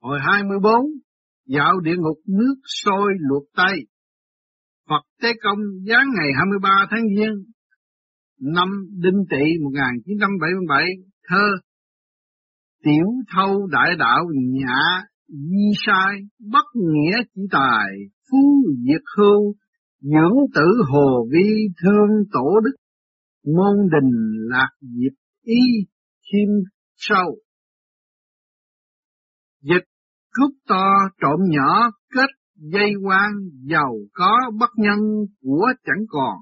Hồi 24, dạo địa ngục nước sôi luộc tay. Phật Tế Công giáng ngày 23 tháng Giêng năm Đinh Tỵ 1977, thơ Tiểu thâu đại đạo nhã di sai, bất nghĩa chỉ tài, phú diệt hưu, dưỡng tử hồ vi thương tổ đức, môn đình lạc diệp y chim sâu. Dịch cướp to trộm nhỏ kết dây quan giàu có bất nhân của chẳng còn.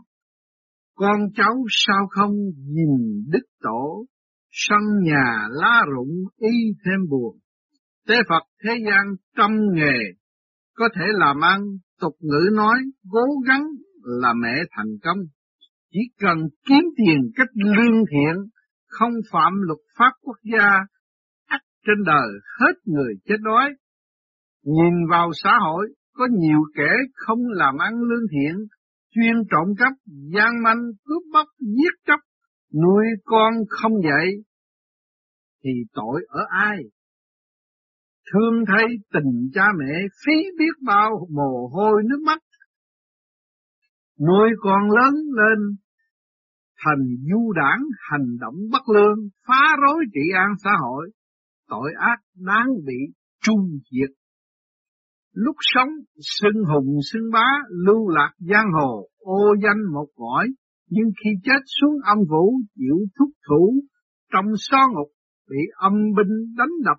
Con cháu sao không nhìn đức tổ, sân nhà lá rụng y thêm buồn. Tế Phật thế gian trăm nghề, có thể làm ăn, tục ngữ nói, cố gắng là mẹ thành công. Chỉ cần kiếm tiền cách lương thiện, không phạm luật pháp quốc gia, trên đời hết người chết đói. Nhìn vào xã hội, có nhiều kẻ không làm ăn lương thiện, chuyên trộm cắp, gian manh, cướp bóc, giết chóc, nuôi con không dạy, thì tội ở ai? Thương thấy tình cha mẹ phí biết bao mồ hôi nước mắt, nuôi con lớn lên thành du đảng hành động bất lương, phá rối trị an xã hội, tội ác đáng bị trung diệt. Lúc sống xưng hùng xưng bá lưu lạc giang hồ ô danh một cõi, nhưng khi chết xuống âm vũ chịu thúc thủ trong so ngục bị âm binh đánh đập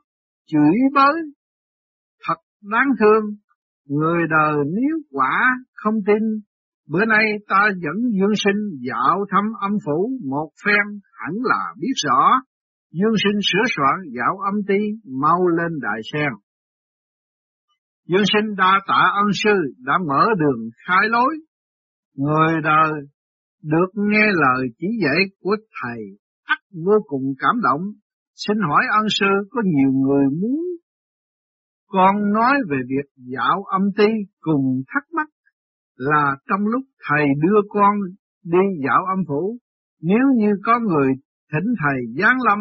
chửi bới thật đáng thương người đời nếu quả không tin Bữa nay ta dẫn Dương Sinh dạo thăm âm phủ một phen hẳn là biết rõ. Dương Sinh sửa soạn dạo âm ti mau lên đại sen. Dương Sinh đa tạ ân sư đã mở đường khai lối. Người đời được nghe lời chỉ dạy của thầy ắt vô cùng cảm động. Xin hỏi ân sư có nhiều người muốn con nói về việc dạo âm ti cùng thắc mắc là trong lúc thầy đưa con đi dạo âm phủ, nếu như có người thỉnh thầy giáng lâm,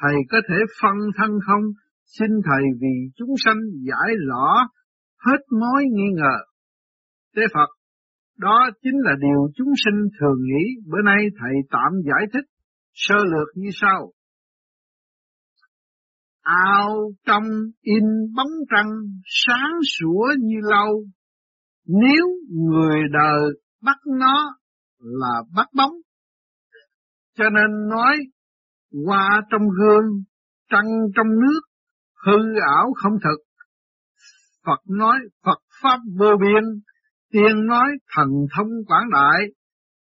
thầy có thể phân thân không, xin thầy vì chúng sanh giải rõ hết mối nghi ngờ. Tế Phật, đó chính là điều chúng sinh thường nghĩ, bữa nay thầy tạm giải thích, sơ lược như sau. Ao trong in bóng trăng, sáng sủa như lâu, nếu người đời bắt nó là bắt bóng, cho nên nói qua trong gương, trăng trong nước, hư ảo không thực. Phật nói Phật Pháp vô biên, tiên nói thần thông quảng đại,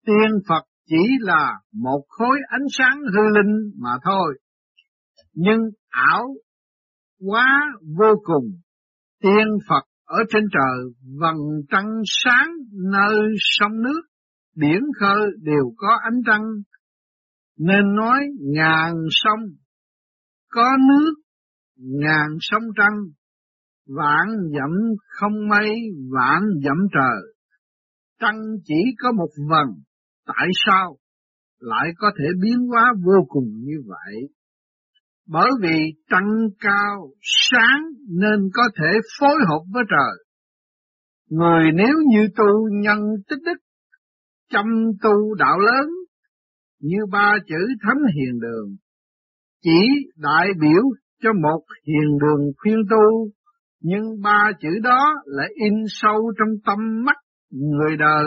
tiên Phật chỉ là một khối ánh sáng hư linh mà thôi. Nhưng ảo quá vô cùng, tiên Phật ở trên trời vầng trăng sáng nơi sông nước, biển khơi đều có ánh trăng, nên nói ngàn sông có nước, ngàn sông trăng, vạn dặm không mây, vạn dặm trời. Trăng chỉ có một vầng, tại sao lại có thể biến hóa vô cùng như vậy? Bởi vì trăng cao, sáng nên có thể phối hợp với trời. Người nếu như tu nhân tích đức, chăm tu đạo lớn, như ba chữ thánh hiền đường, chỉ đại biểu cho một hiền đường khuyên tu, nhưng ba chữ đó lại in sâu trong tâm mắt người đời,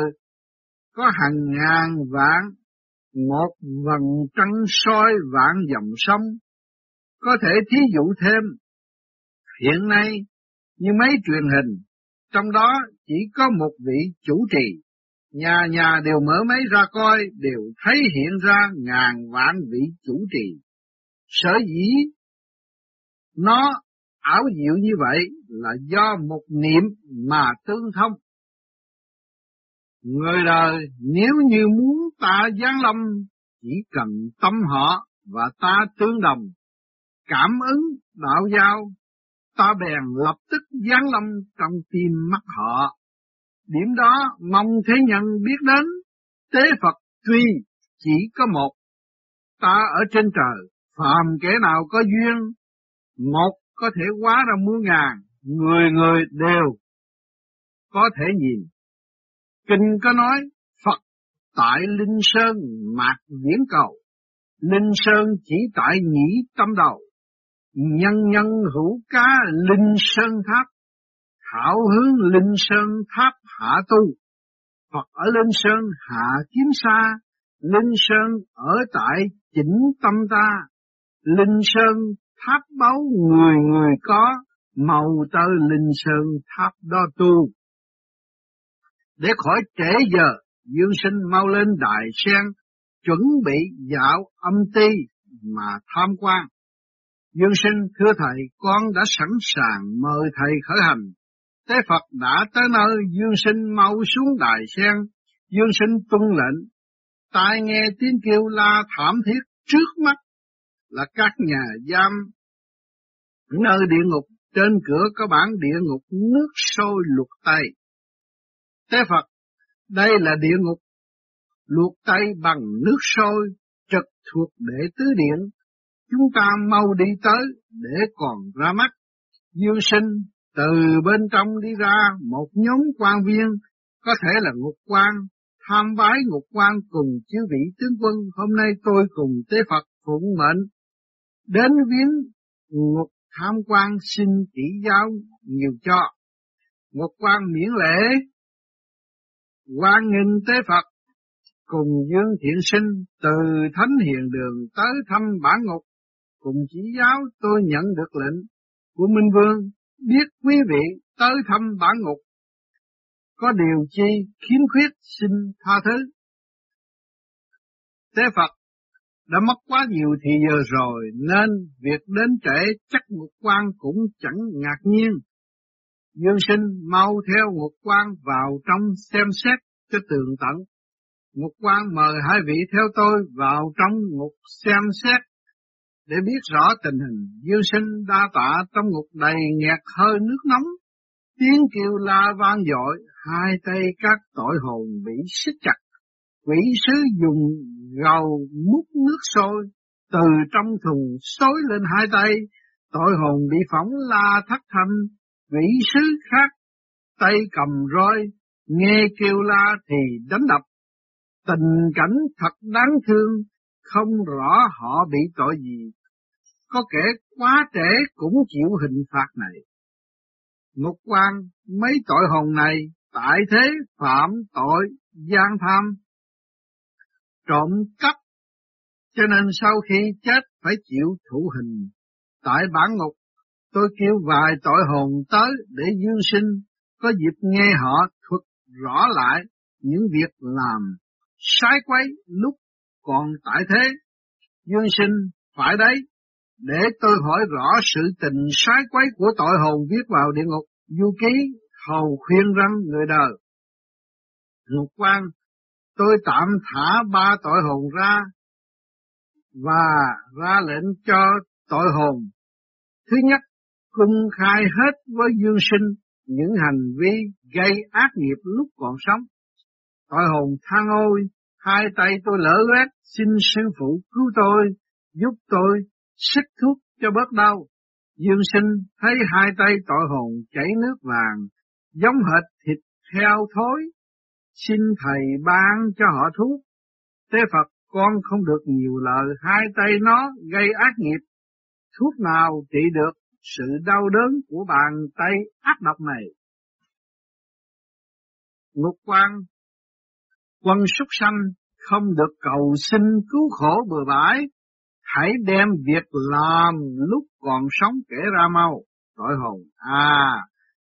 có hàng ngàn vạn, một vầng trăng soi vạn dòng sông, có thể thí dụ thêm, hiện nay như mấy truyền hình, trong đó chỉ có một vị chủ trì, nhà nhà đều mở máy ra coi, đều thấy hiện ra ngàn vạn vị chủ trì. Sở dĩ nó ảo diệu như vậy là do một niệm mà tương thông. Người đời nếu như muốn ta giáng lâm, chỉ cần tâm họ và ta tương đồng cảm ứng đạo giao, ta bèn lập tức giáng lâm trong tim mắt họ. Điểm đó mong thế nhân biết đến, tế Phật tuy chỉ có một, ta ở trên trời, phàm kẻ nào có duyên, một có thể hóa ra muôn ngàn, người người đều có thể nhìn. Kinh có nói, Phật tại Linh Sơn mạc diễn cầu, Linh Sơn chỉ tại nhĩ tâm đầu, nhân nhân hữu cá Linh Sơn tháp, thảo hướng Linh Sơn tháp hạ tu. Phật ở Linh Sơn hạ kiếm xa, Linh Sơn ở tại chỉnh tâm ta, Linh Sơn tháp báu người người có, màu tơ Linh Sơn tháp đó tu. Để khỏi trễ giờ, Dương sinh mau lên đại sen, chuẩn bị dạo âm ti mà tham quan. Dương sinh thưa thầy, con đã sẵn sàng mời thầy khởi hành. Tế Phật đã tới nơi, Dương sinh mau xuống đại sen. Dương sinh tuân lệnh, tai nghe tiếng kêu la thảm thiết trước mắt là các nhà giam nơi địa ngục trên cửa có bản địa ngục nước sôi luộc tay. Tế Phật, đây là địa ngục luộc tay bằng nước sôi trực thuộc đệ tứ điện. Chúng ta mau đi tới để còn ra mắt. Dương sinh từ bên trong đi ra một nhóm quan viên có thể là ngục quan tham bái ngục quan cùng chư vị tướng quân, hôm nay tôi cùng tế Phật phụng mệnh, đến viếng ngục tham quan xin chỉ giáo nhiều cho. Ngục quan miễn lễ, quan nghìn tế Phật, cùng dương thiện sinh từ thánh hiền đường tới thăm bản ngục, cùng chỉ giáo tôi nhận được lệnh của Minh Vương, biết quý vị tới thăm bản ngục, có điều chi khiếm khuyết xin tha thứ. Tế Phật đã mất quá nhiều thì giờ rồi, nên việc đến trễ chắc ngục quan cũng chẳng ngạc nhiên. Dương sinh mau theo ngục quan vào trong xem xét cho tường tận. Ngục quan mời hai vị theo tôi vào trong ngục xem xét để biết rõ tình hình. Dương sinh đa tạ trong ngục đầy nghẹt hơi nước nóng, tiếng kêu la vang dội, hai tay các tội hồn bị xích chặt, quỷ sứ dùng gầu múc nước sôi, từ trong thùng xối lên hai tay, tội hồn bị phỏng la thất thanh, quỷ sứ khác, tay cầm roi, nghe kêu la thì đánh đập. Tình cảnh thật đáng thương, không rõ họ bị tội gì. Có kẻ quá trễ cũng chịu hình phạt này. Ngục quan mấy tội hồn này tại thế phạm tội gian tham, trộm cắp, cho nên sau khi chết phải chịu thủ hình. Tại bản ngục, tôi kêu vài tội hồn tới để dương sinh, có dịp nghe họ thuật rõ lại những việc làm sai quấy lúc còn tại thế. Dương sinh phải đấy, để tôi hỏi rõ sự tình sai quấy của tội hồn viết vào địa ngục, du ký hầu khuyên răng người đời. Ngục quan, tôi tạm thả ba tội hồn ra và ra lệnh cho tội hồn. Thứ nhất, cung khai hết với dương sinh những hành vi gây ác nghiệp lúc còn sống. Tội hồn than ôi, hai tay tôi lỡ loét, xin sư phụ cứu tôi, giúp tôi, xích thuốc cho bớt đau. Dương sinh thấy hai tay tội hồn chảy nước vàng, giống hệt thịt heo thối, xin thầy ban cho họ thuốc. Thế Phật con không được nhiều lời, hai tay nó gây ác nghiệp, thuốc nào trị được sự đau đớn của bàn tay ác độc này. Ngục quan, quân súc sanh không được cầu xin cứu khổ bừa bãi, hãy đem việc làm lúc còn sống kể ra mau. Tội hồn, à,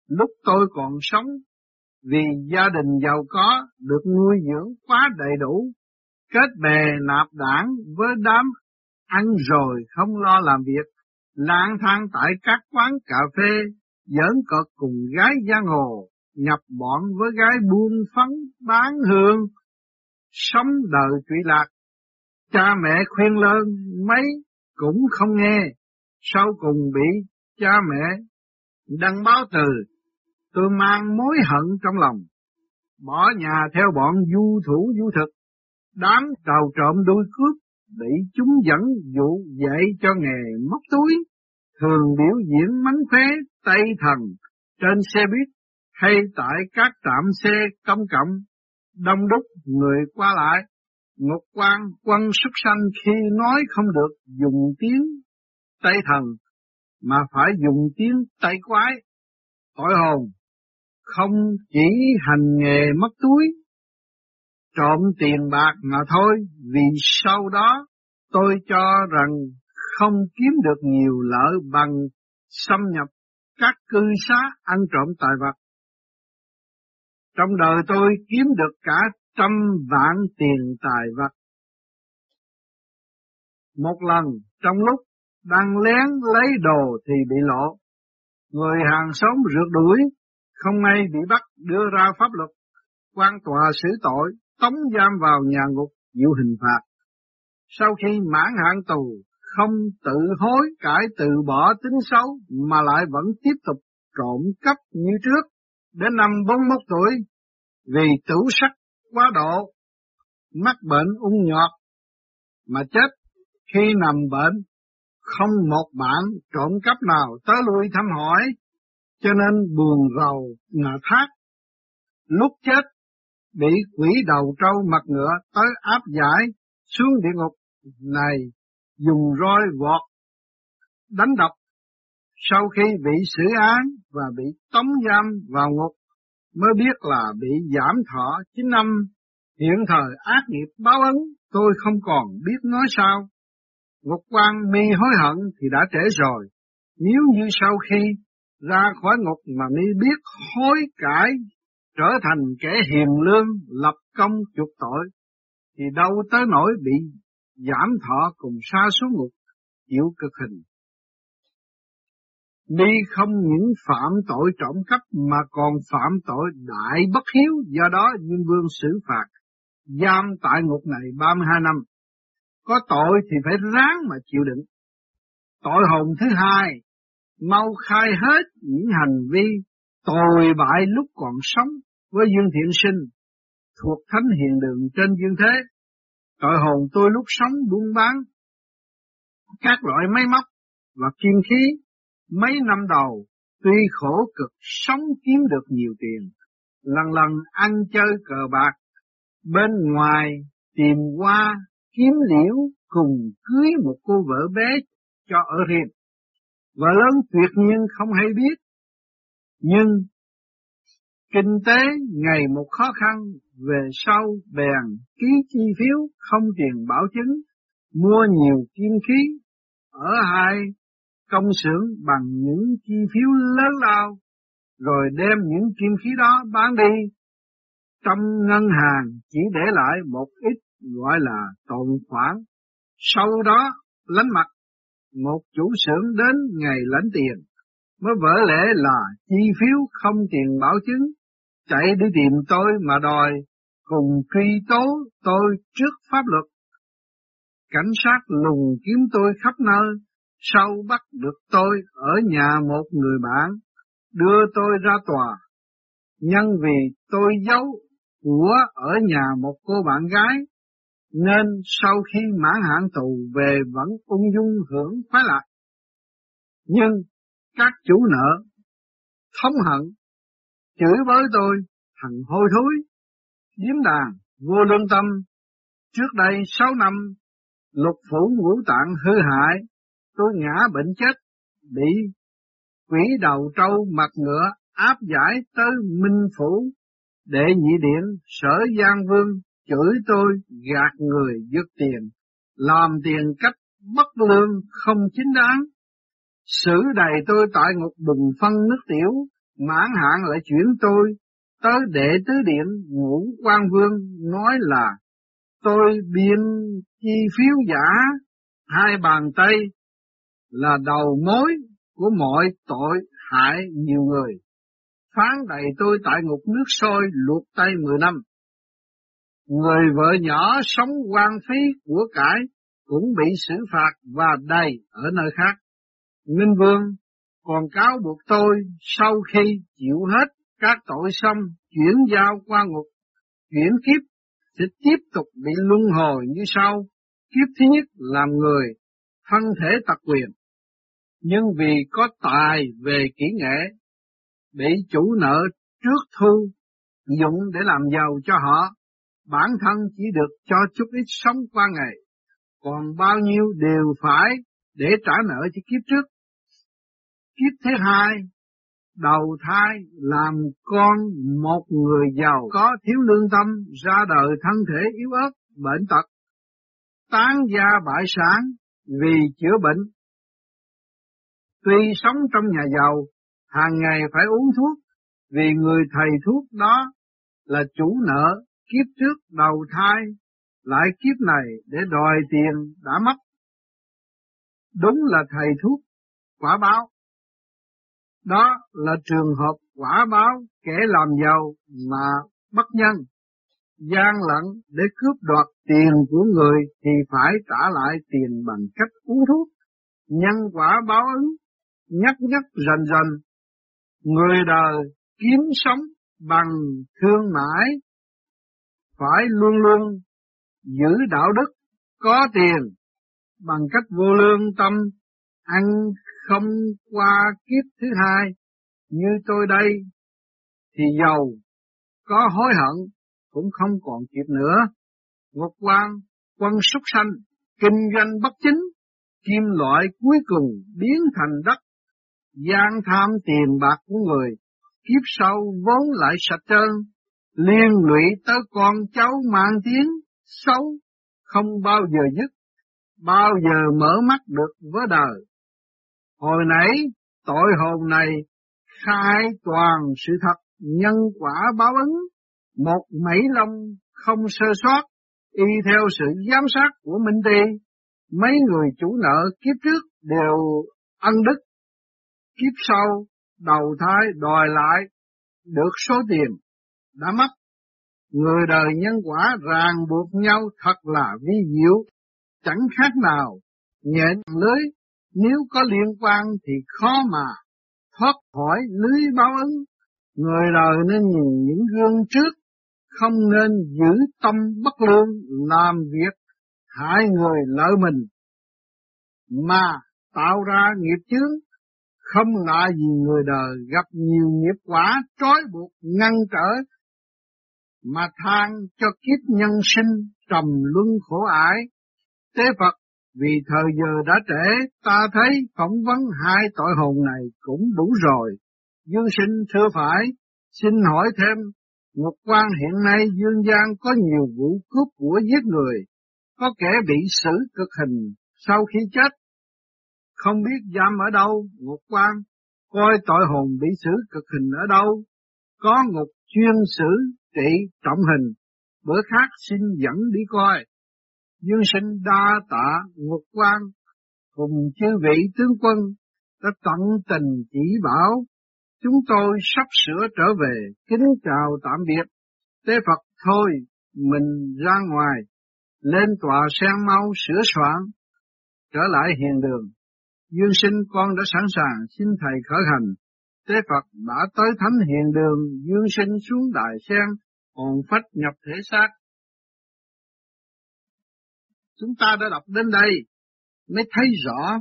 lúc tôi còn sống, vì gia đình giàu có, được nuôi dưỡng quá đầy đủ, kết bè nạp đảng với đám ăn rồi không lo làm việc, lang thang tại các quán cà phê, giỡn cợt cùng gái giang hồ, nhập bọn với gái buôn phấn bán hương, sống đời trụy lạc. Cha mẹ khuyên lớn mấy cũng không nghe, sau cùng bị cha mẹ đăng báo từ Tôi mang mối hận trong lòng, bỏ nhà theo bọn du thủ du thực, đám tàu trộm đuôi cướp, bị chúng dẫn dụ dạy cho nghề móc túi, thường biểu diễn mánh khóe tay Thần trên xe buýt hay tại các trạm xe công cộng đông đúc người qua lại. Ngục quan quân xuất sanh khi nói không được dùng tiếng Tây Thần mà phải dùng tiếng Tây Quái. Tội hồn không chỉ hành nghề mất túi, trộm tiền bạc mà thôi, vì sau đó tôi cho rằng không kiếm được nhiều lợi bằng xâm nhập các cư xá ăn trộm tài vật. Trong đời tôi kiếm được cả trăm vạn tiền tài vật. Một lần trong lúc đang lén lấy đồ thì bị lộ. Người hàng xóm rượt đuổi, không ai bị bắt đưa ra pháp luật, quan tòa xử tội, tống giam vào nhà ngục chịu hình phạt. Sau khi mãn hạn tù, không tự hối cải tự bỏ tính xấu mà lại vẫn tiếp tục trộm cắp như trước. Đến năm 41 tuổi, vì tửu sắc quá độ, mắc bệnh ung nhọt mà chết khi nằm bệnh, không một bạn trộm cắp nào tới lui thăm hỏi, cho nên buồn rầu ngờ thác. Lúc chết, bị quỷ đầu trâu mặt ngựa tới áp giải xuống địa ngục này dùng roi vọt đánh đập sau khi bị xử án và bị tống giam vào ngục mới biết là bị giảm thọ. Chín năm hiện thời ác nghiệp báo ứng tôi không còn biết nói sao. Ngục quan mi hối hận thì đã trễ rồi. Nếu như sau khi ra khỏi ngục mà mi biết hối cải, trở thành kẻ hiền lương, lập công chuộc tội, thì đâu tới nỗi bị giảm thọ cùng xa xuống ngục, chịu cực hình. Đi không những phạm tội trộm cắp mà còn phạm tội đại bất hiếu, do đó Dương Vương xử phạt, giam tại ngục này 32 năm. Có tội thì phải ráng mà chịu đựng. Tội hồn thứ hai, mau khai hết những hành vi tồi bại lúc còn sống với Dương Thiện Sinh, thuộc thánh hiền đường trên dương thế. Tội hồn tôi lúc sống buôn bán các loại máy móc và kim khí mấy năm đầu tuy khổ cực sống kiếm được nhiều tiền, lần lần ăn chơi cờ bạc, bên ngoài tìm qua kiếm liễu cùng cưới một cô vợ bé cho ở riêng. Vợ lớn tuyệt nhiên không hay biết, nhưng kinh tế ngày một khó khăn về sau bèn ký chi phiếu không tiền bảo chứng, mua nhiều kim khí ở hai công xưởng bằng những chi phiếu lớn lao, rồi đem những kim khí đó bán đi. Trong ngân hàng chỉ để lại một ít gọi là tồn khoản. Sau đó lánh mặt, một chủ xưởng đến ngày lãnh tiền, mới vỡ lẽ là chi phiếu không tiền bảo chứng, chạy đi tìm tôi mà đòi, cùng truy tố tôi trước pháp luật. Cảnh sát lùng kiếm tôi khắp nơi, sau bắt được tôi ở nhà một người bạn, đưa tôi ra tòa. Nhân vì tôi giấu của ở nhà một cô bạn gái, nên sau khi mãn hạn tù về vẫn ung dung hưởng khoái lạc. Nhưng các chủ nợ thống hận, chửi với tôi thằng hôi thối, điếm đàn, vô lương tâm. Trước đây sáu năm, lục phủ ngũ tạng hư hại, tôi ngã bệnh chết, bị quỷ đầu trâu mặt ngựa áp giải tới Minh Phủ, để nhị điện sở Giang Vương chửi tôi gạt người dứt tiền, làm tiền cách bất lương không chính đáng. Xử đầy tôi tại ngục bình phân nước tiểu, mãn hạn lại chuyển tôi tới đệ tứ điện ngũ quan vương nói là tôi biên chi phiếu giả hai bàn tay là đầu mối của mọi tội hại nhiều người. Phán đầy tôi tại ngục nước sôi luộc tay mười năm. Người vợ nhỏ sống quan phí của cải cũng bị xử phạt và đầy ở nơi khác. Minh Vương còn cáo buộc tôi sau khi chịu hết các tội xong chuyển giao qua ngục, chuyển kiếp sẽ tiếp tục bị luân hồi như sau. Kiếp thứ nhất làm người, thân thể tật quyền. Nhưng vì có tài về kỹ nghệ, bị chủ nợ trước thu, dụng để làm giàu cho họ, bản thân chỉ được cho chút ít sống qua ngày, còn bao nhiêu đều phải để trả nợ cho kiếp trước. Kiếp thứ hai, đầu thai làm con một người giàu có thiếu lương tâm, ra đời thân thể yếu ớt, bệnh tật, tán gia bại sản vì chữa bệnh. Tuy sống trong nhà giàu, hàng ngày phải uống thuốc, vì người thầy thuốc đó là chủ nợ kiếp trước đầu thai, lại kiếp này để đòi tiền đã mất. Đúng là thầy thuốc quả báo. Đó là trường hợp quả báo kẻ làm giàu mà bất nhân, gian lận để cướp đoạt tiền của người thì phải trả lại tiền bằng cách uống thuốc. Nhân quả báo ứng, nhắc nhắc dần dần, người đời kiếm sống bằng thương mãi, phải luôn luôn giữ đạo đức, có tiền, bằng cách vô lương tâm, ăn không qua kiếp thứ hai, như tôi đây, thì giàu, có hối hận, cũng không còn kịp nữa. Ngục quan, quân súc sanh, kinh doanh bất chính, kim loại cuối cùng biến thành đất, gian tham tiền bạc của người, kiếp sau vốn lại sạch trơn, liên lụy tới con cháu mang tiếng xấu, không bao giờ dứt, bao giờ mở mắt được với đời. Hồi nãy, tội hồn này khai toàn sự thật, nhân quả báo ứng, một mảy lông không sơ sót, y theo sự giám sát của Minh Ti, mấy người chủ nợ kiếp trước đều ân đức, kiếp sau đầu thai đòi lại được số tiền đã mất. Người đời nhân quả ràng buộc nhau thật là vi diệu, chẳng khác nào nhện lưới, nếu có liên quan thì khó mà thoát khỏi lưới báo ứng. Người đời nên nhìn những gương trước, không nên giữ tâm bất lương làm việc hại người lợi mình, mà tạo ra nghiệp chướng không nợ gì người đời gặp nhiều nghiệp quả trói buộc ngăn trở mà than cho kiếp nhân sinh trầm luân khổ ải. Tế Phật vì thời giờ đã trễ, ta thấy phỏng vấn hai tội hồn này cũng đủ rồi. Dương sinh thưa phải, xin hỏi thêm, ngục quan hiện nay dương gian có nhiều vụ cướp của giết người, có kẻ bị xử cực hình sau khi chết, không biết giam ở đâu, ngục quan, coi tội hồn bị xử cực hình ở đâu, có ngục chuyên xử trị trọng hình, bữa khác xin dẫn đi coi. Dương sinh đa tạ ngục quan, cùng chư vị tướng quân đã tận tình chỉ bảo, chúng tôi sắp sửa trở về, kính chào tạm biệt. Tế Phật thôi, mình ra ngoài, lên tòa sen mau sửa soạn, trở lại hiền đường. Dương sinh con đã sẵn sàng xin thầy khởi hành. Tế Phật đã tới thánh hiền đường, dương sinh xuống đại sen, hồn phách nhập thể xác. Chúng ta đã đọc đến đây, mới thấy rõ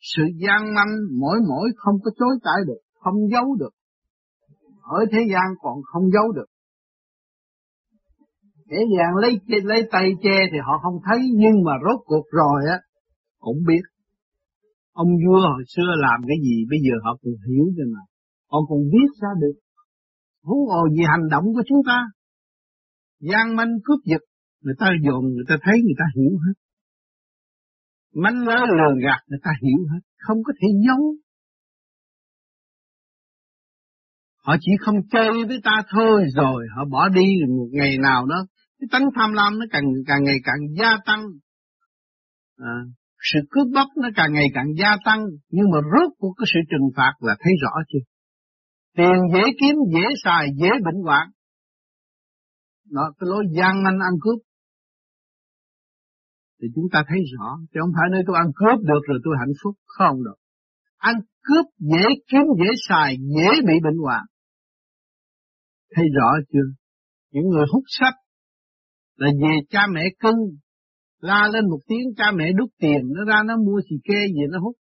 sự gian manh mỗi mỗi không có chối cãi được, không giấu được. Ở thế gian còn không giấu được. Dễ dàng lấy lấy tay che thì họ không thấy nhưng mà rốt cuộc rồi á cũng biết ông vua hồi xưa làm cái gì bây giờ họ cũng hiểu rồi mà. Họ cũng viết ra được huống hồ gì hành động của chúng ta. Gian manh cướp giật người ta dồn người ta thấy người ta hiểu hết. Manh mớ lừa gạt người ta hiểu hết. Không có thể giấu. Họ chỉ không chơi với ta thôi rồi họ bỏ đi một ngày nào đó. Cái tánh tham lam nó càng càng ngày càng gia tăng. À, sự cướp bóc nó càng ngày càng gia tăng, nhưng mà rốt cuộc cái sự trừng phạt là thấy rõ chưa? Tiền dễ kiếm, dễ xài, dễ bệnh hoạn. Đó, cái lối gian manh ăn cướp. Thì chúng ta thấy rõ, chứ không phải nơi tôi ăn cướp được rồi tôi hạnh phúc, không được. Ăn cướp dễ kiếm, dễ xài, dễ bị bệnh hoạn. Thấy rõ chưa? Những người hút sách là về cha mẹ cưng La lên một tiếng, cha mẹ đút tiền, nó ra, nó mua xì kê gì, nó hút.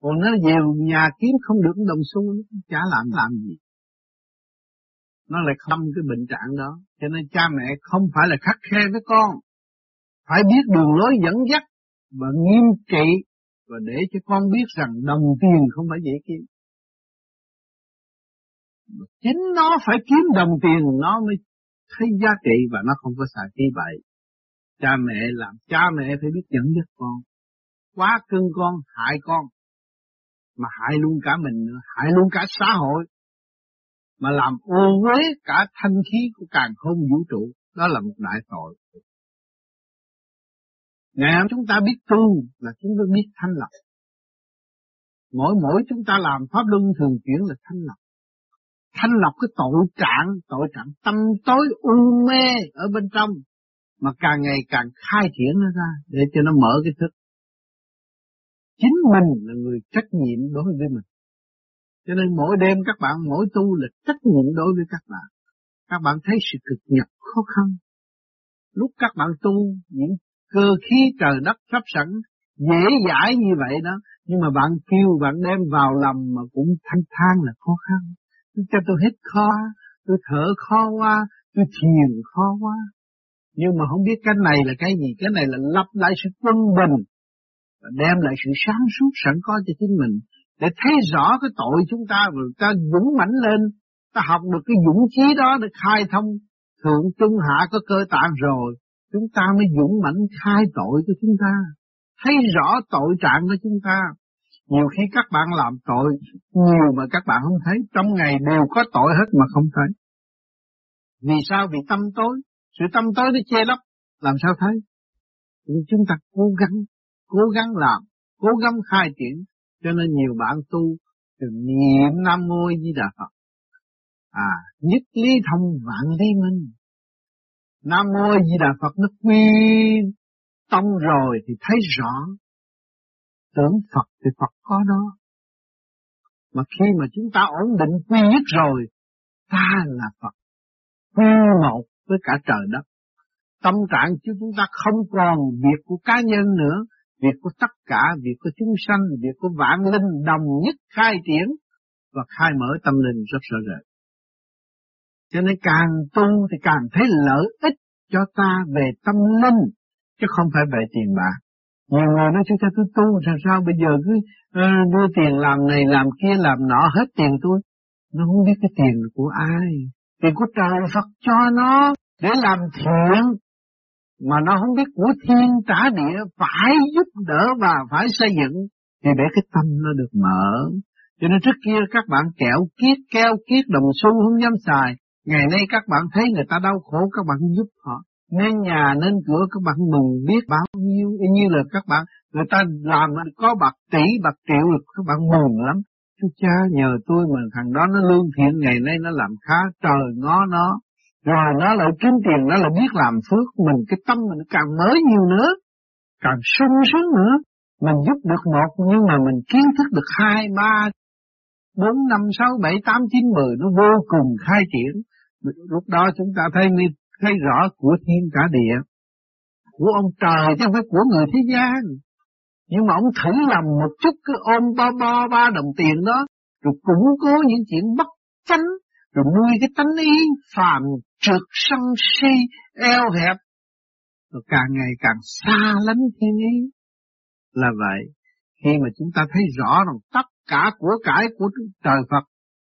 còn nó về nhà kiếm không được đồng xu nó chả làm làm gì. Nó lại không cái bệnh trạng đó. Cho nên cha mẹ không phải là khắc khe với con. Phải biết đường lối dẫn dắt và nghiêm trị và để cho con biết rằng đồng tiền không phải dễ kiếm. Chính nó phải kiếm đồng tiền, nó mới thấy giá trị và nó không có xài phí bậy cha mẹ làm, cha mẹ phải biết dẫn dắt con. Quá cưng con, hại con. Mà hại luôn cả mình nữa, hại luôn cả xã hội. Mà làm ô uế cả thanh khí của càng không vũ trụ, đó là một đại tội. Ngày hôm chúng ta biết tu là chúng ta biết thanh lọc. Mỗi mỗi chúng ta làm pháp luân thường chuyển là thanh lọc. Thanh lọc cái tội trạng tội trạng tâm tối u mê ở bên trong mà càng ngày càng khai triển nó ra để cho nó mở cái thức. Chính mình là người trách nhiệm đối với mình. Cho nên mỗi đêm các bạn mỗi tu là trách nhiệm đối với các bạn. Các bạn thấy sự cực nhập khó khăn. Lúc các bạn tu, những cơ khí trời đất sắp sẵn, dễ dãi như vậy đó, nhưng mà bạn kêu bạn đem vào lòng mà cũng thanh thang là khó khăn. Cho tôi hết khó tôi thở khó quá tôi thiền khó quá nhưng mà không biết cái này là cái gì. Cái này là lập lại sự quân bình và đem lại sự sáng suốt, sẵn có cho chính mình. Để thấy rõ cái tội chúng ta và ta dũng mãnh lên. Ta học được cái dũng chí đó để khai thông. Thượng trung hạ có cơ tạng rồi. Chúng ta mới dũng mãnh khai tội của chúng ta. Thấy rõ tội trạng của chúng ta. Nhiều khi các bạn làm tội, nhiều mà các bạn không thấy. Trong ngày đều có tội hết mà không thấy. Vì sao? Vì tâm tối sự tâm tối nó che lấp, làm sao thấy? Chúng ta cố gắng cố gắng làm, cố gắng khai triển. Cho nên nhiều bạn tu từ niệm Nam Mô Di Đà Phật. À nhất lý thông vạn lý minh. Nam Mô Di Đà Phật nó quy tâm rồi thì thấy rõ. Tưởng Phật thì Phật có đó. Mà khi mà chúng ta ổn định quy nhất rồi, ta là Phật. Quy một với cả trời đất tâm trạng chứ chúng ta không còn việc của cá nhân nữa việc của tất cả, việc của chúng sanh, việc của vạn linh đồng nhất khai triển và khai mở tâm linh rất rõ rệt. Cho nên càng tu thì càng thấy lợi ích cho ta về tâm linh, chứ không phải về tiền bạc. Nhiều người nói chúng ta cứ tu sao sao bây giờ cứ ờ, đưa tiền làm này làm kia làm nọ hết tiền tôi. Nó không biết cái tiền của ai. Tiền của trời Phật cho nó để làm thiện, mà nó không biết của thiên trả địa, phải giúp đỡ và phải xây dựng, thì để cái tâm nó được mở. Cho nên trước kia các bạn kẹo kiết, keo kiết, đồng xu không dám xài. Ngày nay các bạn thấy người ta đau khổ, các bạn giúp họ. Nên nhà nên cửa, các bạn mừng biết bao nhiêu. Y như là các bạn, người ta làm có bạc tỷ, bạc triệu các bạn mừng lắm. Chú cha, nhờ tôi mà thằng đó nó lương thiện, ngày nay nó làm khá trời ngó nó rồi nó lại kiếm tiền, nó lại biết làm phước. Mình, cái tâm mình càng mới nhiều nữa, càng sung sướng nữa. Mình giúp được một, nhưng mà mình kiến thức được hai, ba, bốn, năm, sáu, bảy, tám, chín, mười, nó vô cùng khai triển. Lúc đó chúng ta thấy thấy rõ của thiên cả địa, của ông trời chứ không phải của người thế gian. Nhưng mà ông thử làm một chút, cứ ôm ba ba ba đồng tiền đó, rồi củng cố những chuyện bất chánh, rồi nuôi cái tánh ý phàm trượt sân si, eo hẹp. Rồi càng ngày càng xa lánh thiên ý là vậy, khi mà chúng ta thấy rõ rằng tất cả của cải của trời Phật,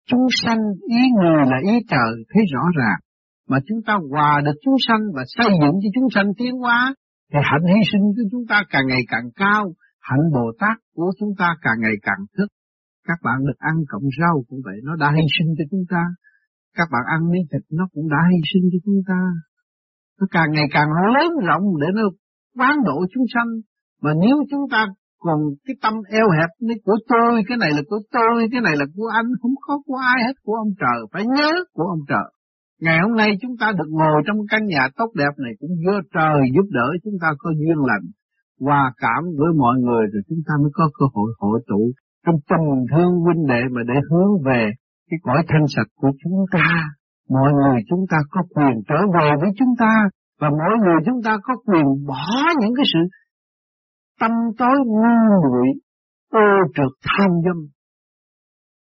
chúng sanh, ý người là ý trời, thấy rõ ràng. Mà chúng ta hòa được chúng sanh và xây dựng cho chúng sanh tiến hóa, thì hạnh hy sinh của chúng ta càng ngày càng cao, hạnh Bồ Tát của chúng ta càng ngày càng thức. Các bạn được ăn cộng rau cũng vậy, nó đã hy sinh cho chúng ta các bạn ăn miếng thịt nó cũng đã hy sinh cho chúng ta. Nó càng ngày càng lớn rộng để nó quán độ chúng sanh. Mà nếu chúng ta còn cái tâm eo hẹp này của tôi, cái này là của tôi, cái này là của anh, không có của ai hết, của ông trời, phải nhớ của ông trời. Ngày hôm nay chúng ta được ngồi trong căn nhà tốt đẹp này cũng do trời giúp đỡ chúng ta có duyên lành, hòa cảm với mọi người rồi chúng ta mới có cơ hội hội tụ trong tình thương huynh đệ mà để hướng về cái cõi thanh sạch của chúng ta. Mọi người chúng ta có quyền trở về với chúng ta và mỗi người chúng ta có quyền bỏ những cái sự tâm tối ngu muội ô trượt tham dâm.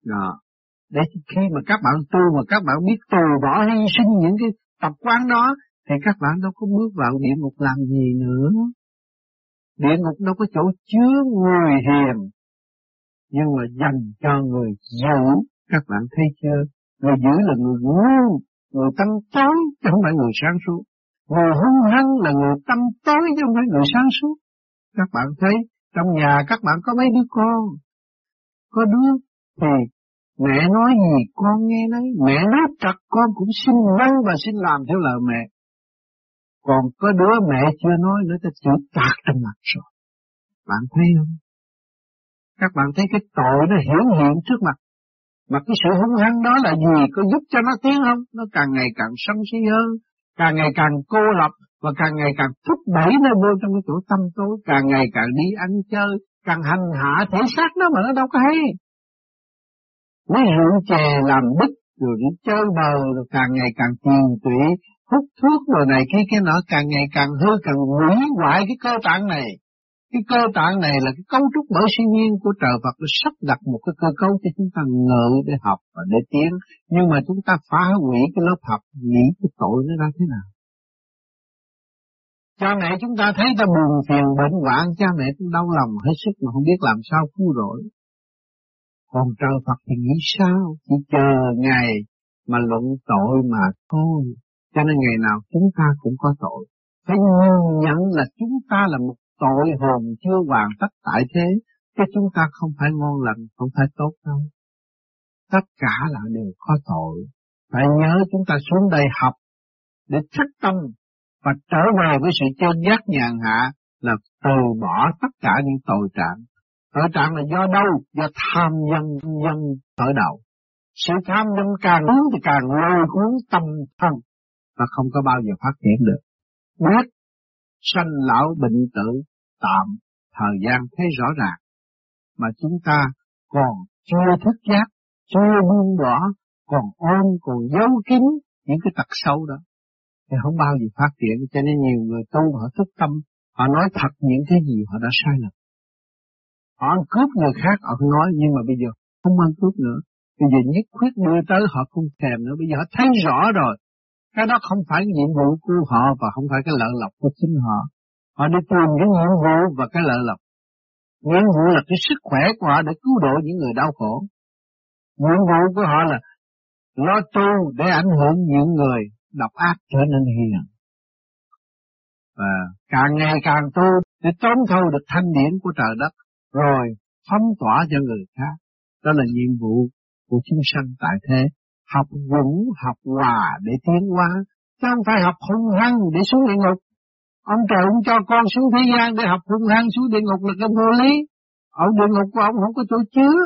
Đó. Để khi mà các bạn tu mà các bạn biết từ bỏ hy sinh những cái tập quán đó thì các bạn đâu có bước vào địa ngục làm gì nữa. Địa ngục đâu có chỗ chứa người hiền, nhưng mà dành cho người dữ, các bạn thấy chưa? Người dữ là người ngu, người tâm tối chứ không phải người sáng suốt. Người hung hăng là người tâm tối chứ không phải người sáng suốt. Các bạn thấy trong nhà các bạn có mấy đứa con, có đứa thì mẹ nói gì con nghe đấy, mẹ nói trật con cũng xin vâng và xin làm theo lời mẹ. Còn có đứa mẹ chưa nói nữa ta chửi tạc trong mặt rồi. Bạn thấy không? Các bạn thấy cái tội nó hiển hiện trước mặt. Mà cái sự hung hăng đó là gì? Có giúp cho nó tiến không? Nó càng ngày càng sân si hơn, càng ngày càng cô lập, và càng ngày càng thúc đẩy nó vô trong cái chỗ tâm tối, càng ngày càng đi ăn chơi, càng hành hạ thể xác nó mà nó đâu có hay. nó rượu chè làm bích, rồi đi chơi bờ, rồi càng ngày càng tiền tụy, hút thuốc rồi này kia cái nọ càng ngày càng hư càng hủy hoại cái cơ tạng này. Cái cơ tạng này là cái cấu trúc bởi siêu nhiên của trời Phật nó sắp đặt một cái cơ cấu cho chúng ta ngự để học và để tiến. Nhưng mà chúng ta phá hủy cái lớp học, nghĩ cái tội nó ra thế nào. Cha mẹ chúng ta thấy ta buồn phiền bệnh hoạn, cha mẹ cũng đau lòng hết sức mà không biết làm sao cứu rỗi. Còn trời Phật thì nghĩ sao? Chỉ chờ ngày mà luận tội mà thôi. Cho nên ngày nào chúng ta cũng có tội. Phải nhìn nhận là chúng ta là một tội hồn chưa hoàn tất tại thế, chứ chúng ta không phải ngon lành, không phải tốt đâu. Tất cả là đều có tội. Phải nhớ chúng ta xuống đây học để thức tâm và trở về với sự chân giác nhàn hạ là từ bỏ tất cả những tội trạng. Tội trạng là do đâu? Do tham dân dân khởi đầu. Sự tham dân càng lớn thì càng lôi cuốn tâm thân và không có bao giờ phát triển được. Biết sanh lão bệnh tử tạm thời gian thấy rõ ràng mà chúng ta còn chưa thức giác, chưa buông bỏ, còn ôm, còn giấu kín những cái tật sâu đó. Thì không bao giờ phát triển cho nên nhiều người tu họ thức tâm họ nói thật những cái gì họ đã sai lầm. Họ ăn cướp người khác họ không nói nhưng mà bây giờ không ăn cướp nữa. Bây giờ nhất quyết đưa tới họ không thèm nữa. Bây giờ họ thấy rõ rồi cái đó không phải nhiệm vụ của họ và không phải cái lợi lộc của chính họ họ đi tìm cái nhiệm vụ và cái lợi lộc nhiệm vụ là cái sức khỏe của họ để cứu độ những người đau khổ nhiệm vụ của họ là lo tu để ảnh hưởng những người độc ác trở nên hiền. Và càng ngày càng tu để tóm thâu được thanh điển của trời đất, rồi phóng tỏa cho người khác. Đó là nhiệm vụ của chúng sanh tại thế. Học vững, học hòa để tiến hóa, chứ không phải học hung hăng để xuống địa ngục. Ông trời ông cho con xuống thế gian để học hung hăng xuống địa ngục là cái vô lý. Ở địa ngục của ông không có chỗ chứa.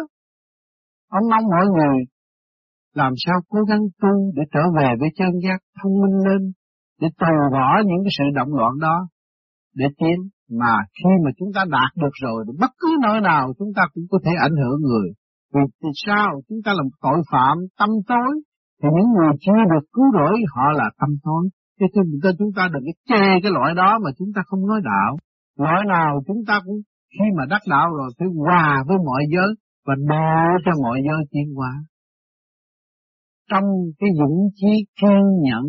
Ông mong mọi người làm sao cố gắng tu để trở về với chân giác thông minh lên, để từ bỏ những cái sự động loạn đó, để tiến. Mà khi mà chúng ta đạt được rồi, bất cứ nơi nào chúng ta cũng có thể ảnh hưởng người. Vì sao? Chúng ta là một tội phạm tâm tối, thì những người chưa được cứu rỗi họ là tâm tối. Cho nên chúng ta đừng có chê cái loại đó mà chúng ta không nói đạo. Loại nào chúng ta cũng khi mà đắc đạo rồi phải hòa với mọi giới và đo cho mọi giới tiến hóa trong cái dũng chí kiên nhẫn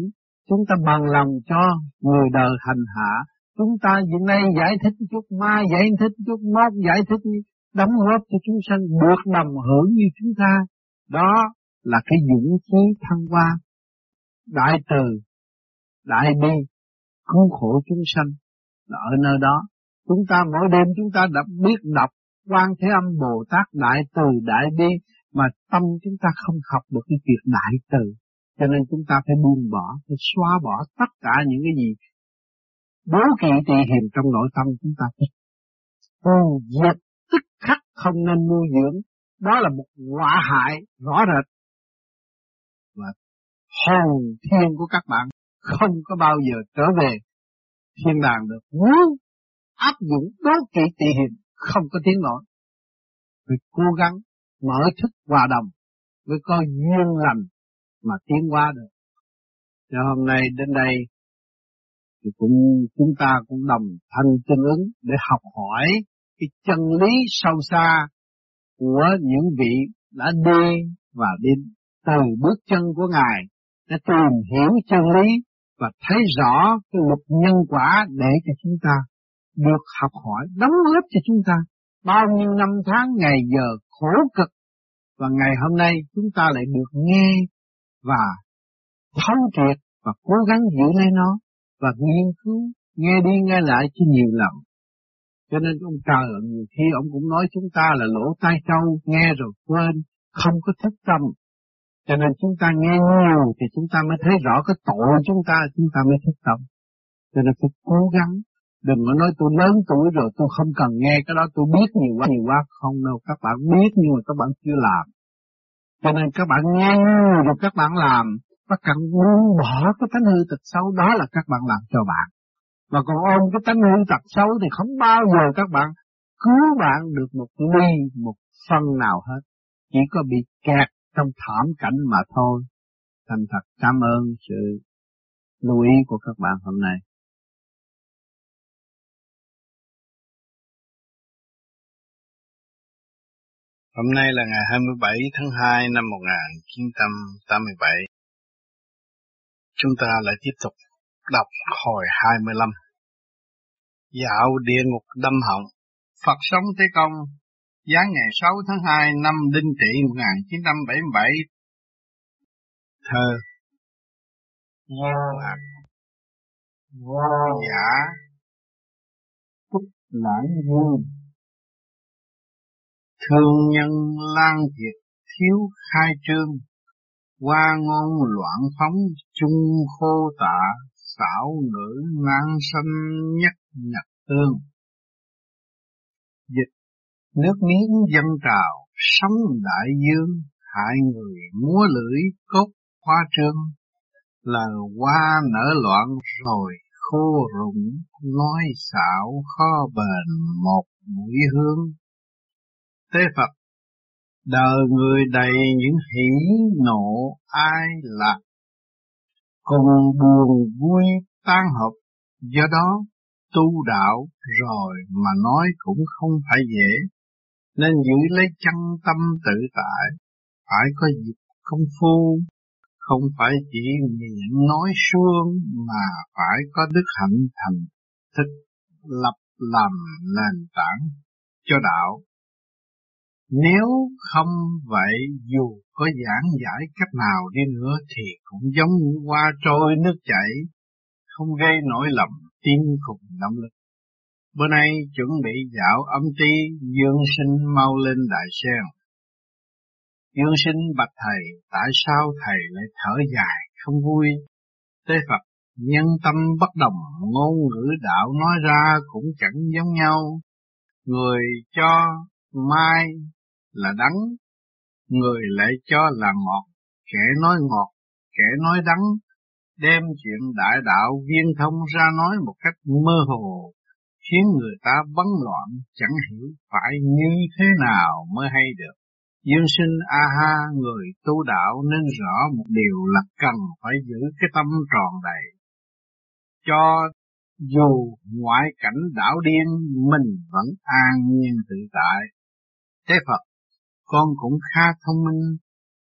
chúng ta bằng lòng cho người đời hành hạ chúng ta hiện nay giải thích chút mai giải thích chút mốt giải thích đóng góp cho chúng sanh được đồng hưởng như chúng ta. Đó là cái dũng khí thăng hoa. Đại từ, đại bi, cứu khổ chúng sanh là ở nơi đó. Chúng ta mỗi đêm chúng ta đã biết đọc quan thế âm bồ tát đại từ, đại bi, mà tâm chúng ta không học được cái việc đại từ. Cho nên chúng ta phải buông bỏ, phải xóa bỏ tất cả những cái gì đố kỵ tỳ hiềm trong nội tâm chúng ta. Phải tu diệt tức khắc không nên nuôi dưỡng. Đó là một quả hại rõ rệt. Và hồn thiên của các bạn không có bao giờ trở về thiên đàng được. Muốn áp dụng đố kỵ tỳ hiền không có tiếng nổi phải cố gắng mở thức hòa đồng với có duyên lành mà tiến qua được. Cho hôm nay đến đây thì cũng, chúng ta cũng đồng thanh tương ứng để học hỏi cái chân lý sâu xa của những vị đã đi và đi từ bước chân của Ngài để tìm hiểu chân lý và thấy rõ cái luật nhân quả để cho chúng ta được học hỏi, đóng góp cho chúng ta. Bao nhiêu năm tháng ngày giờ khổ cực và ngày hôm nay chúng ta lại được nghe và thấu triệt và cố gắng giữ lấy nó và nghiên cứu nghe đi nghe lại cho nhiều lần cho nên ông trời nhiều khi ông cũng nói chúng ta là lỗ tai trâu, nghe rồi quên, không có thức tâm. Cho nên chúng ta nghe nhiều thì chúng ta mới thấy rõ cái tội chúng ta chúng ta mới thức tâm. Cho nên phải cố gắng. Đừng có nói tôi lớn tuổi rồi tôi không cần nghe cái đó, tôi biết nhiều quá nhiều quá. Không đâu, các bạn biết nhưng mà các bạn chưa làm. Cho nên các bạn nghe nhiều rồi các bạn làm. Các bạn buông bỏ cái thánh hư tật xấu, đó là các bạn làm cho bạn mà còn ôm cái tánh hư tật xấu thì không bao giờ các bạn cứu bạn được một ly, một phân nào hết chỉ có bị kẹt trong thảm cảnh mà thôi. Thành thật cảm ơn sự lưu ý của các bạn hôm nay. Hôm nay là ngày 27 tháng 2 năm 1987. Chúng ta lại tiếp tục đọc hồi 25. Dạo địa ngục đâm họng, Phật sống Thế Công Giáng ngày 6 tháng 2 năm Đinh Tỵ 1977 Thơ. Vô lạc Vô giả. Túc lãng dương Thương nhân lan diệt thiếu khai trương. Hoa ngôn loạn phóng chung khô tạ Xảo nữ nan sanh nhất nhập tương Dịch Nước miếng dân trào, sóng đại dương, hại người múa lưỡi cốt hoa trương. là hoa nở loạn rồi khô rụng, nói xạo khó bền một mũi hương. Tế Phật, đời người đầy những hỷ nộ ai lạc, cùng buồn vui tan hợp, do đó tu đạo rồi mà nói cũng không phải dễ nên giữ lấy chân tâm tự tại, phải có dịp công phu, không phải chỉ miệng nói suông mà phải có đức hạnh thành thực lập làm nền tảng cho đạo. Nếu không vậy dù có giảng giải cách nào đi nữa thì cũng giống như hoa trôi nước chảy, không gây nổi lầm tiến cùng động lực. Bữa nay chuẩn bị dạo âm ti Dương sinh mau lên đại sen. Dương sinh bạch thầy, tại sao thầy lại thở dài, không vui? Tế Phật, nhân tâm bất đồng, ngôn ngữ đạo nói ra cũng chẳng giống nhau. Người cho mai là đắng, người lại cho là ngọt, kẻ nói ngọt, kẻ nói đắng, đem chuyện đại đạo viên thông ra nói một cách mơ hồ, khiến người ta bấn loạn chẳng hiểu phải như thế nào mới hay được. Dương sinh a ha người tu đạo nên rõ một điều là cần phải giữ cái tâm tròn đầy. Cho dù ngoại cảnh đảo điên mình vẫn an nhiên tự tại. Thế Phật, con cũng khá thông minh,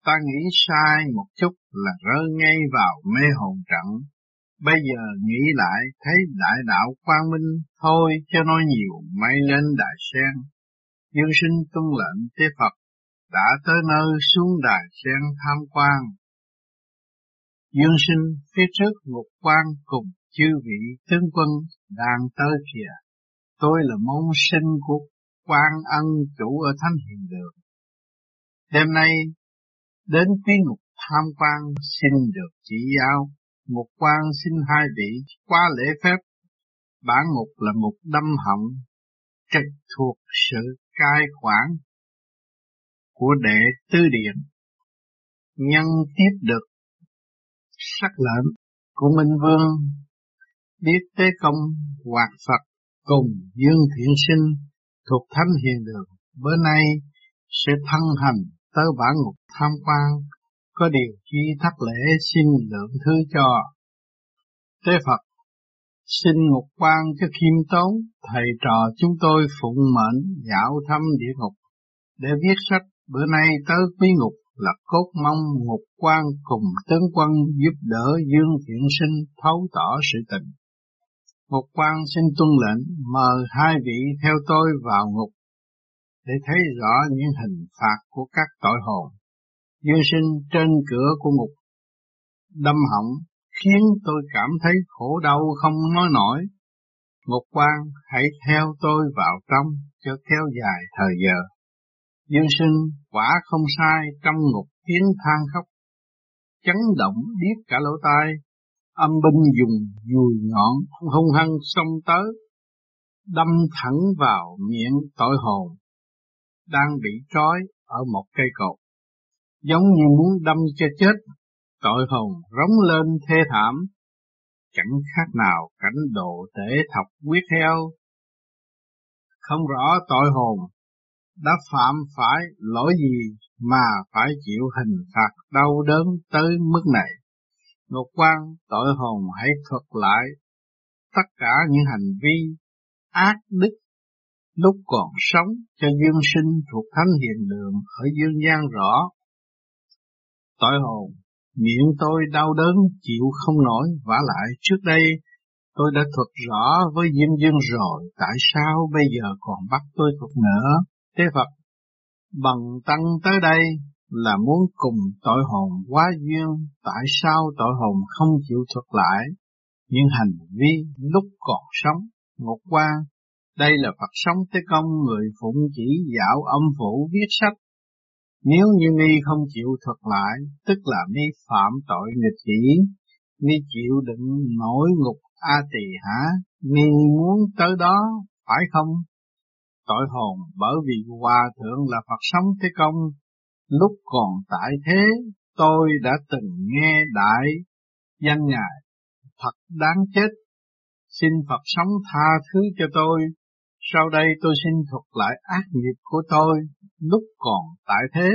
ta nghĩ sai một chút là rơi ngay vào mê hồn trận Bây giờ nghĩ lại, thấy đại đạo quang minh thôi, cho nói nhiều may lên đại sen. Dương sinh tuân lệnh tế Phật, đã tới nơi xuống đài sen tham quan. Dương sinh phía trước một quan cùng chư vị tướng quân đang tới kìa. Tôi là môn sinh của quan ân chủ ở Thánh Hiền Đường. Đêm nay đến quý ngục tham quan xin được chỉ giáo một quan xin hai vị qua lễ phép, bản mục là một đâm họng, trực thuộc sự cai quản của đệ tư điện. Nhân tiếp được sắc lệnh của Minh Vương, biết tế công hoạt Phật cùng Dương Thiện Sinh thuộc Thánh Hiền Đường. Bữa nay sẽ thân hành tới bản ngục tham quan có điều chi thất lễ xin lượng thứ cho. Tế Phật, Xin ngục quan cho khiêm tốn, thầy trò chúng tôi phụng mệnh dạo thăm địa ngục, để viết sách bữa nay tới quý ngục là cốt mong ngục quan cùng tướng quân giúp đỡ Dương Thiện Sinh thấu tỏ sự tình. Ngục quan xin tuân lệnh mời hai vị theo tôi vào ngục để thấy rõ những hình phạt của các tội hồn. Dương sinh trên cửa của ngục đâm họng khiến tôi cảm thấy khổ đau không nói nổi. Ngục quan hãy theo tôi vào trong cho kéo dài thời giờ. Dương sinh quả không sai trong ngục tiếng than khóc. Chấn động điếc cả lỗ tai, âm binh dùng dùi nhọn hung hăng xông tới, đâm thẳng vào miệng tội hồn, đang bị trói ở một cây cột, giống như muốn đâm cho chết tội hồn rống lên thê thảm, chẳng khác nào cảnh độ tể thọc quyết heo. Không rõ tội hồn đã phạm phải lỗi gì mà phải chịu hình phạt đau đớn tới mức này. Ngục quan tội hồn hãy thuật lại tất cả những hành vi ác đức lúc còn sống cho dương sinh thuộc thánh hiền đường ở dương gian rõ. Tội hồn Miệng tôi đau đớn chịu không nổi, vả lại trước đây tôi đã thuật rõ với Diêm Dương rồi, tại sao bây giờ còn bắt tôi thuật nữa? Thế Phật, bằng tăng tới đây là muốn cùng tội hồn quá duyên, tại sao tội hồn không chịu thuật lại những hành vi lúc còn sống, ngục quan? Đây là Phật sống tới công người phụng chỉ dạo âm phủ viết sách, nếu như mi không chịu thuật lại, tức là mi phạm tội nghịch chỉ, mi chịu đựng nổi ngục A tỳ hả? Mi muốn tới đó, phải không? Tội hồn bởi vì Hòa Thượng là Phật sống thế công, lúc còn tại thế, tôi đã từng nghe đại danh Ngài, thật đáng chết. Xin Phật sống tha thứ cho tôi, sau đây tôi xin thuật lại ác nghiệp của tôi lúc còn tại thế.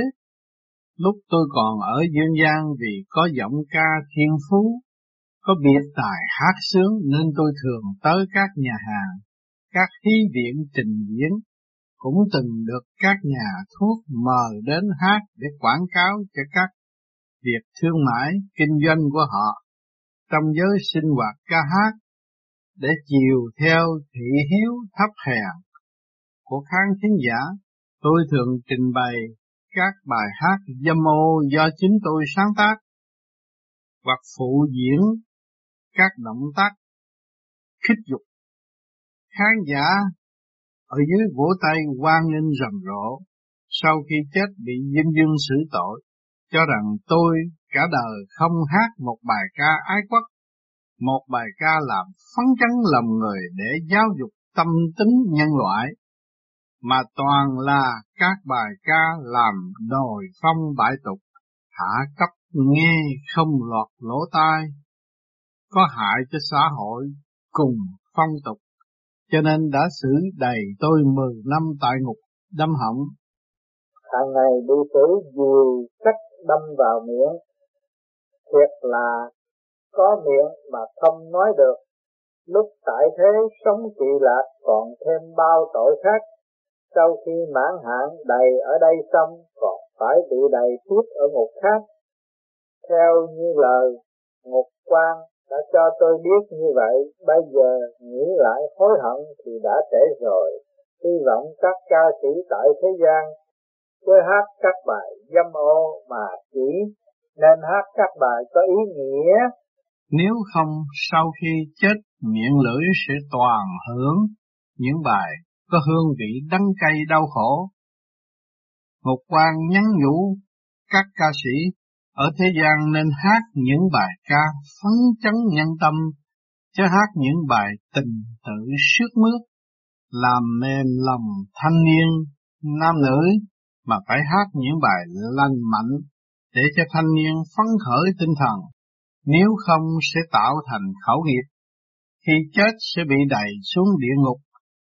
Lúc tôi còn ở dương gian vì có giọng ca thiên phú, có biệt tài hát sướng nên tôi thường tới các nhà hàng, các thí viện trình diễn, cũng từng được các nhà thuốc mời đến hát để quảng cáo cho các việc thương mại, kinh doanh của họ trong giới sinh hoạt ca hát để chiều theo thị hiếu thấp hèn của khán thính giả, tôi thường trình bày các bài hát dâm ô do chính tôi sáng tác hoặc phụ diễn các động tác khích dục. Khán giả ở dưới vỗ tay quan nghênh rầm rộ sau khi chết bị diêm dương xử tội cho rằng tôi cả đời không hát một bài ca ái quốc một bài ca làm phấn chấn lòng người để giáo dục tâm tính nhân loại, mà toàn là các bài ca làm đồi phong bại tục, hạ cấp nghe không lọt lỗ tai, có hại cho xã hội cùng phong tục, cho nên đã xử đầy tôi mười năm tại ngục đâm họng. Hàng ngày bị xử vì cách đâm vào miệng, thiệt là có miệng mà không nói được. Lúc tại thế sống kỳ lạc còn thêm bao tội khác. Sau khi mãn hạn đầy ở đây xong còn phải bị đầy tiếp ở ngục khác. Theo như lời ngục quan đã cho tôi biết như vậy, bây giờ nghĩ lại hối hận thì đã trễ rồi. Hy vọng các ca sĩ tại thế gian tôi hát các bài dâm ô mà chỉ nên hát các bài có ý nghĩa nếu không, sau khi chết, miệng lưỡi sẽ toàn hưởng. Những bài có hương vị đắng cay đau khổ. Một quan nhắn nhủ các ca sĩ ở thế gian nên hát những bài ca phấn chấn nhân tâm, chứ hát những bài tình tự sướt mướt, làm mềm lòng thanh niên, nam nữ, mà phải hát những bài lành mạnh để cho thanh niên phấn khởi tinh thần nếu không sẽ tạo thành khẩu nghiệp. Khi chết sẽ bị đẩy xuống địa ngục,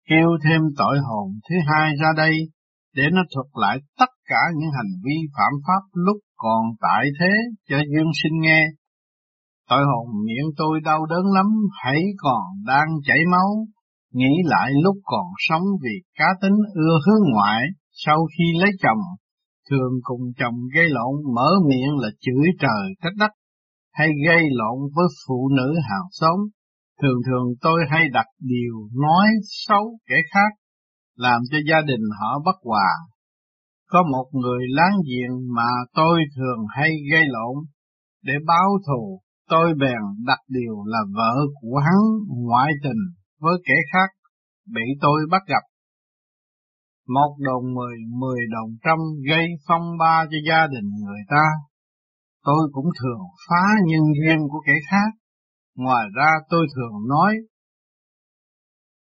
kêu thêm tội hồn thứ hai ra đây để nó thuật lại tất cả những hành vi phạm pháp lúc còn tại thế cho dương sinh nghe. Tội hồn miệng tôi đau đớn lắm, hãy còn đang chảy máu. Nghĩ lại lúc còn sống vì cá tính ưa hướng ngoại, sau khi lấy chồng, thường cùng chồng gây lộn, mở miệng là chửi trời trách đất, hay gây lộn với phụ nữ hàng xóm. Thường thường tôi hay đặt điều nói xấu kẻ khác, làm cho gia đình họ bất hòa. Có một người láng giềng mà tôi thường hay gây lộn, để báo thù, tôi bèn đặt điều là vợ của hắn ngoại tình với kẻ khác, bị tôi bắt gặp. Một đồng mười, mười đồng trăm gây phong ba cho gia đình người ta. Tôi cũng thường phá nhân duyên của kẻ khác. Ngoài ra tôi thường nói,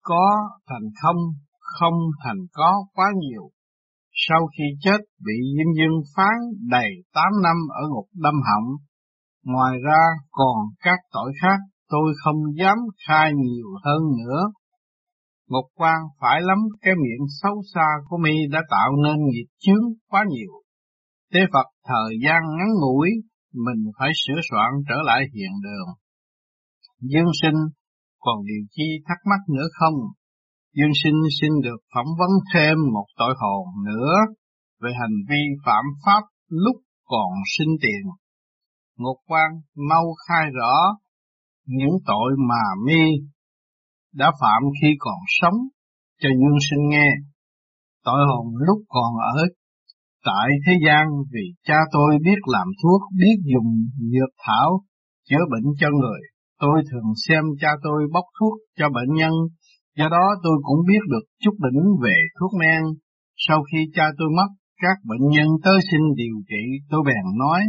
có thành không, không thành có quá nhiều. Sau khi chết bị Diêm Dương phán đầy tám năm ở ngục đâm họng. Ngoài ra còn các tội khác tôi không dám khai nhiều hơn nữa. Ngục quan phải lắm cái miệng xấu xa của mi đã tạo nên nghiệp chướng quá nhiều. Tế Phật thời gian ngắn ngủi, mình phải sửa soạn trở lại hiện đường. Dương sinh còn điều chi thắc mắc nữa không? Dương sinh xin được phỏng vấn thêm một tội hồn nữa về hành vi phạm pháp lúc còn sinh tiền. Ngục quan mau khai rõ những tội mà mi đã phạm khi còn sống cho dương sinh nghe. Tội hồn lúc còn ở tại thế gian vì cha tôi biết làm thuốc, biết dùng dược thảo chữa bệnh cho người. Tôi thường xem cha tôi bốc thuốc cho bệnh nhân, do đó tôi cũng biết được chút đỉnh về thuốc men. Sau khi cha tôi mất, các bệnh nhân tới xin điều trị, tôi bèn nói,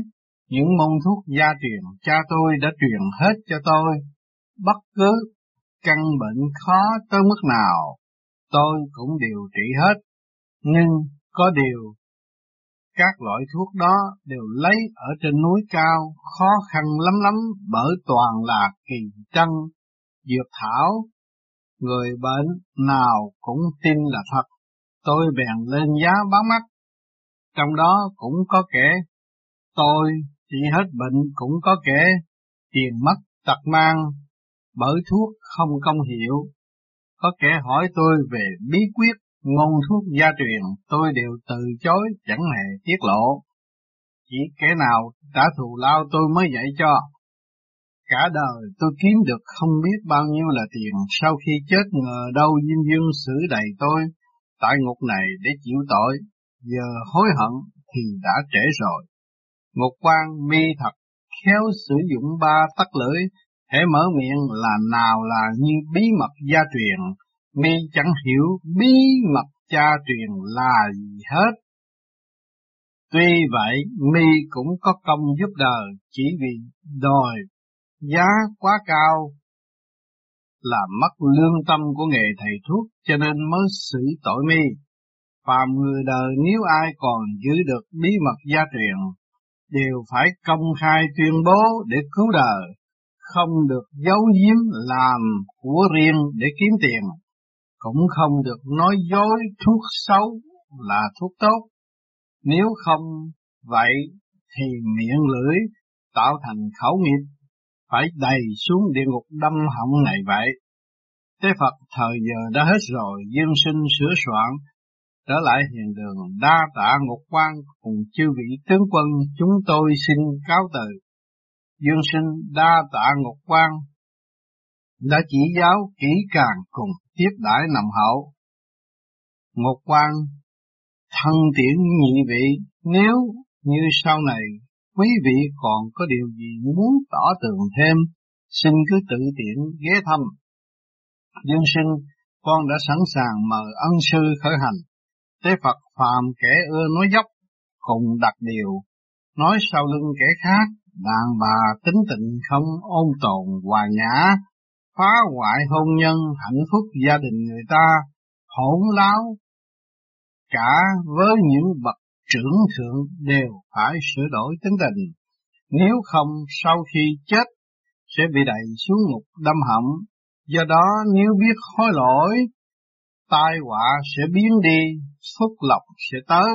những môn thuốc gia truyền cha tôi đã truyền hết cho tôi, bất cứ căn bệnh khó tới mức nào, tôi cũng điều trị hết. Nhưng có điều, các loại thuốc đó đều lấy ở trên núi cao, khó khăn lắm lắm bởi toàn là kỳ trân, dược thảo. Người bệnh nào cũng tin là thật, tôi bèn lên giá bán mắt. Trong đó cũng có kẻ tôi chỉ hết bệnh cũng có kẻ tiền mất tật mang bởi thuốc không công hiệu. Có kẻ hỏi tôi về bí quyết ngôn thuốc gia truyền, tôi đều từ chối chẳng hề tiết lộ. Chỉ kẻ nào đã thù lao tôi mới dạy cho. Cả đời tôi kiếm được không biết bao nhiêu là tiền, sau khi chết ngờ đâu Diêm Dương xử đầy tôi tại ngục này để chịu tội, giờ hối hận thì đã trễ rồi. Ngục quan mi thật khéo sử dụng ba tắc lưỡi Hễ mở miệng là nào là như bí mật gia truyền, mi chẳng hiểu bí mật cha truyền là gì hết. Tuy vậy, mi cũng có công giúp đời chỉ vì đòi giá quá cao là mất lương tâm của nghề thầy thuốc cho nên mới xử tội mi. Phàm người đời nếu ai còn giữ được bí mật gia truyền, đều phải công khai tuyên bố để cứu đời, không được giấu giếm làm của riêng để kiếm tiền, cũng không được nói dối thuốc xấu là thuốc tốt. Nếu không vậy thì miệng lưỡi tạo thành khẩu nghiệp, phải đầy xuống địa ngục đâm họng này vậy. thế Phật thời giờ đã hết rồi, dương sinh sửa soạn, trở lại hiện đường đa tạ ngục quan cùng chư vị tướng quân chúng tôi xin cáo từ. Dương sinh đa tạ ngục quan đã chỉ giáo kỹ càng cùng tiếp đãi nằm hậu. Ngục quan thân tiễn nhị vị nếu như sau này quý vị còn có điều gì muốn tỏ tường thêm, xin cứ tự tiện ghé thăm. Dương sinh, con đã sẵn sàng mời ân sư khởi hành. Tế Phật phàm kẻ ưa nói dốc, cùng đặt điều, nói sau lưng kẻ khác, đàn bà tính tịnh không ôn tồn hòa nhã, phá hoại hôn nhân hạnh phúc gia đình người ta, hỗn láo. Cả với những bậc trưởng thượng đều phải sửa đổi tính tình, nếu không sau khi chết sẽ bị đẩy xuống ngục đâm họng. Do đó nếu biết hối lỗi, tai họa sẽ biến đi, phúc lộc sẽ tới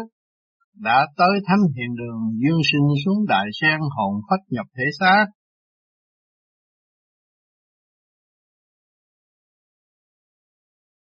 đã tới thánh hiện đường dương sinh xuống đại sen hồn phách nhập thể xác